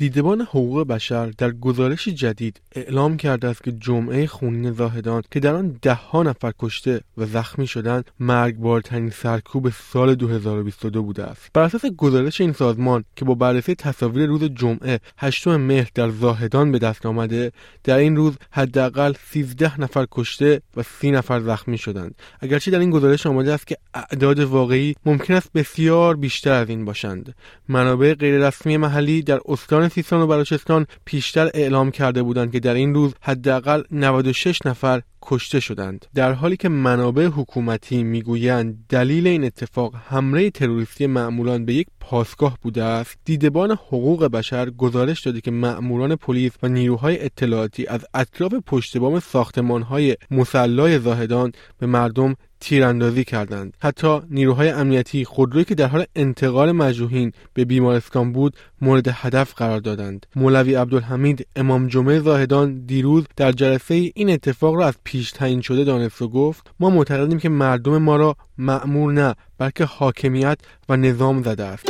دیدبان حقوق بشر در گزارش جدید اعلام کرده است که جمعه خونین زاهدان که در آن دهها نفر کشته و زخمی شدند مرگبارترین سرکوب سال 2022 بوده است. بر اساس گزارش این سازمان که با بررسی تصاویر روز جمعه 8 مهر در زاهدان به دست آمده در این روز حداقل 13 نفر کشته و 30 نفر زخمی شدند. اگرچه در این گزارش آمده است که اعداد واقعی ممکن است بسیار بیشتر از این باشند. منابع غیررسمی محلی در استان سیستان و بلوچستان پیشتر اعلام کرده بودند که در این روز حداقل 96 نفر کشته شدند. در حالی که منابع حکومتی می‌گویند دلیل این اتفاق حمله تروریستی معمولان به یک پاسگاه بوده است دیدبان حقوق بشر گزارش داده که معمولان پلیس و نیروهای اطلاعاتی از اطراف پشت بام ساختمانهای مسلای زاهدان به مردم تیراندازی کردند. حتی نیروهای امنیتی خودرویی که در حال انتقال مجروحین به بیمارستان بود مورد هدف قرار دادند. مولوی عبدالحمید امام جمعه زاهدان دیروز در جلسه این اتفاق را از پیش تعیین شده دانست و گفت ما معتقدیم که مردم ما را معمور نه بلکه حاکمیت و نظام زده است.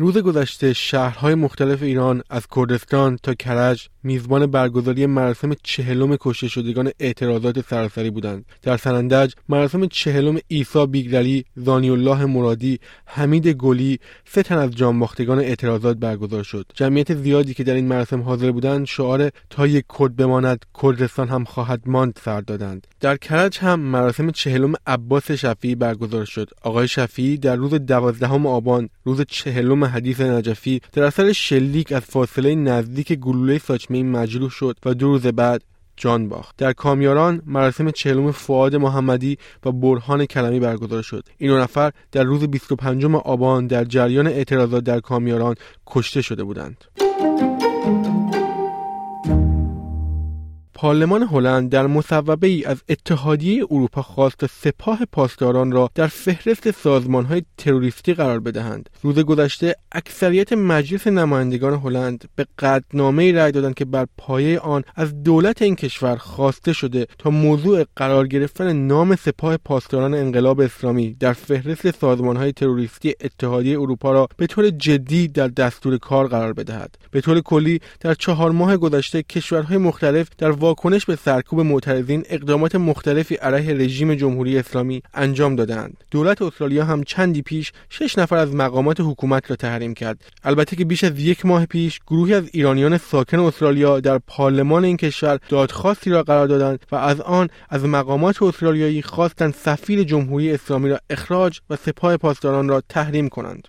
روز گذشته شهرهای مختلف ایران از کردستان تا کرج میزبان برگزاری مراسم چهلم کشته شدگان اعتراضات سراسری بودند. در سنندج مراسم چهلم ایسا بیگرلی زانی الله مرادی حمید گلی سه تن از جانباختگان اعتراضات برگزار شد. جمعیت زیادی که در این مراسم حاضر بودند شعار تا یک کرد بماند کردستان هم خواهد ماند سر دادند. در کرج هم مراسم چهلم عباس شفیعی برگزار شد. آقای شفیعی در روز دوازدهم آبان روز چهلم حدیث نجفی در اثر شلیک از فاصله نزدیک گلوله ساچمه مجروح شد و دو روز بعد جان باخت. در کامیاران مراسم چهلم فعاد محمدی و برهان کلمی برگزار شد. این نفر در روز 25 آبان در جریان اعتراضات در کامیاران کشته شده بودند. پارلمان هلند در مصوبه ای از اتحادیه اروپا خواست سپاه پاسداران را در فهرست سازمان های تروریستی قرار بدهند. روز گذشته اکثریت مجلس نمایندگان هلند به قدنامه رأی دادند که بر پایه آن از دولت این کشور خواسته شده تا موضوع قرار گرفتن نام سپاه پاسداران انقلاب اسلامی در فهرست سازمان های تروریستی اتحادیه اروپا را به طور جدی در دستور کار قرار بدهد. به طور کلی در چهار ماه گذشته کشورهای مختلف در واکنش به سرکوب معترضین اقدامات مختلفی علیه رژیم جمهوری اسلامی انجام دادند. دولت استرالیا هم چندی پیش شش نفر از مقامات حکومت را تحریم کرد. البته که بیش از یک ماه پیش گروهی از ایرانیان ساکن استرالیا در پارلمان این کشور دادخواستی را قرار دادند و از آن از مقامات استرالیایی خواستند سفیر جمهوری اسلامی را اخراج و سپاه پاسداران را تحریم کنند.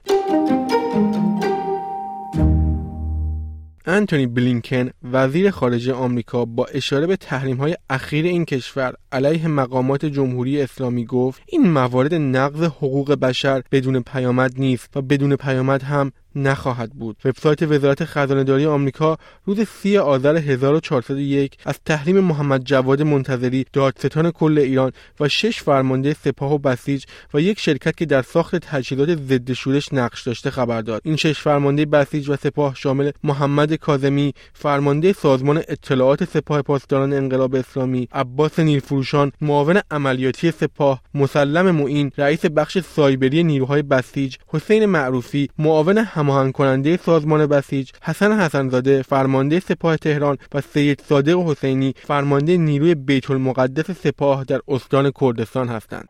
انتونی بلینکن وزیر خارجه آمریکا با اشاره به تحریم های اخیر این کشور علیه مقامات جمهوری اسلامی گفت این موارد نقض حقوق بشر بدون پیامد نیست و بدون پیامد هم نخواهد بود. وبسایت وزارت خزانهداری آمریکا روز 30 آذر 1401 از تحریم محمد جواد منتظری دادستان کل ایران و شش فرمانده سپاه و بسیج و یک شرکت که در ساخت تجهیزات ضد شورش نقش داشته خبر داد. این شش فرمانده بسیج و سپاه شامل محمد کاظمی فرمانده سازمان اطلاعات سپاه پاسداران انقلاب اسلامی عباس نیرفروشان معاون عملیاتی سپاه مسلم معین رئیس بخش سایبری نیروهای بسیج حسین معروفی معاون هماهنگ کننده سازمان بسیج حسن حسنزاده فرمانده سپاه تهران و سید صادق حسینی فرمانده نیروی بیت المقدس سپاه در استان کردستان هستند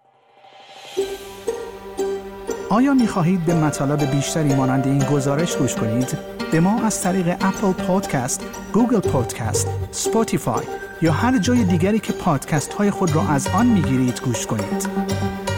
آیا می خواهید به مطالب بیشتری مانند این گزارش گوش کنید؟ به ما از طریق اپل پادکست، گوگل پادکست، اسپاتیفای یا هر جای دیگری که پادکست های خود را از آن می گیرید گوش کنید؟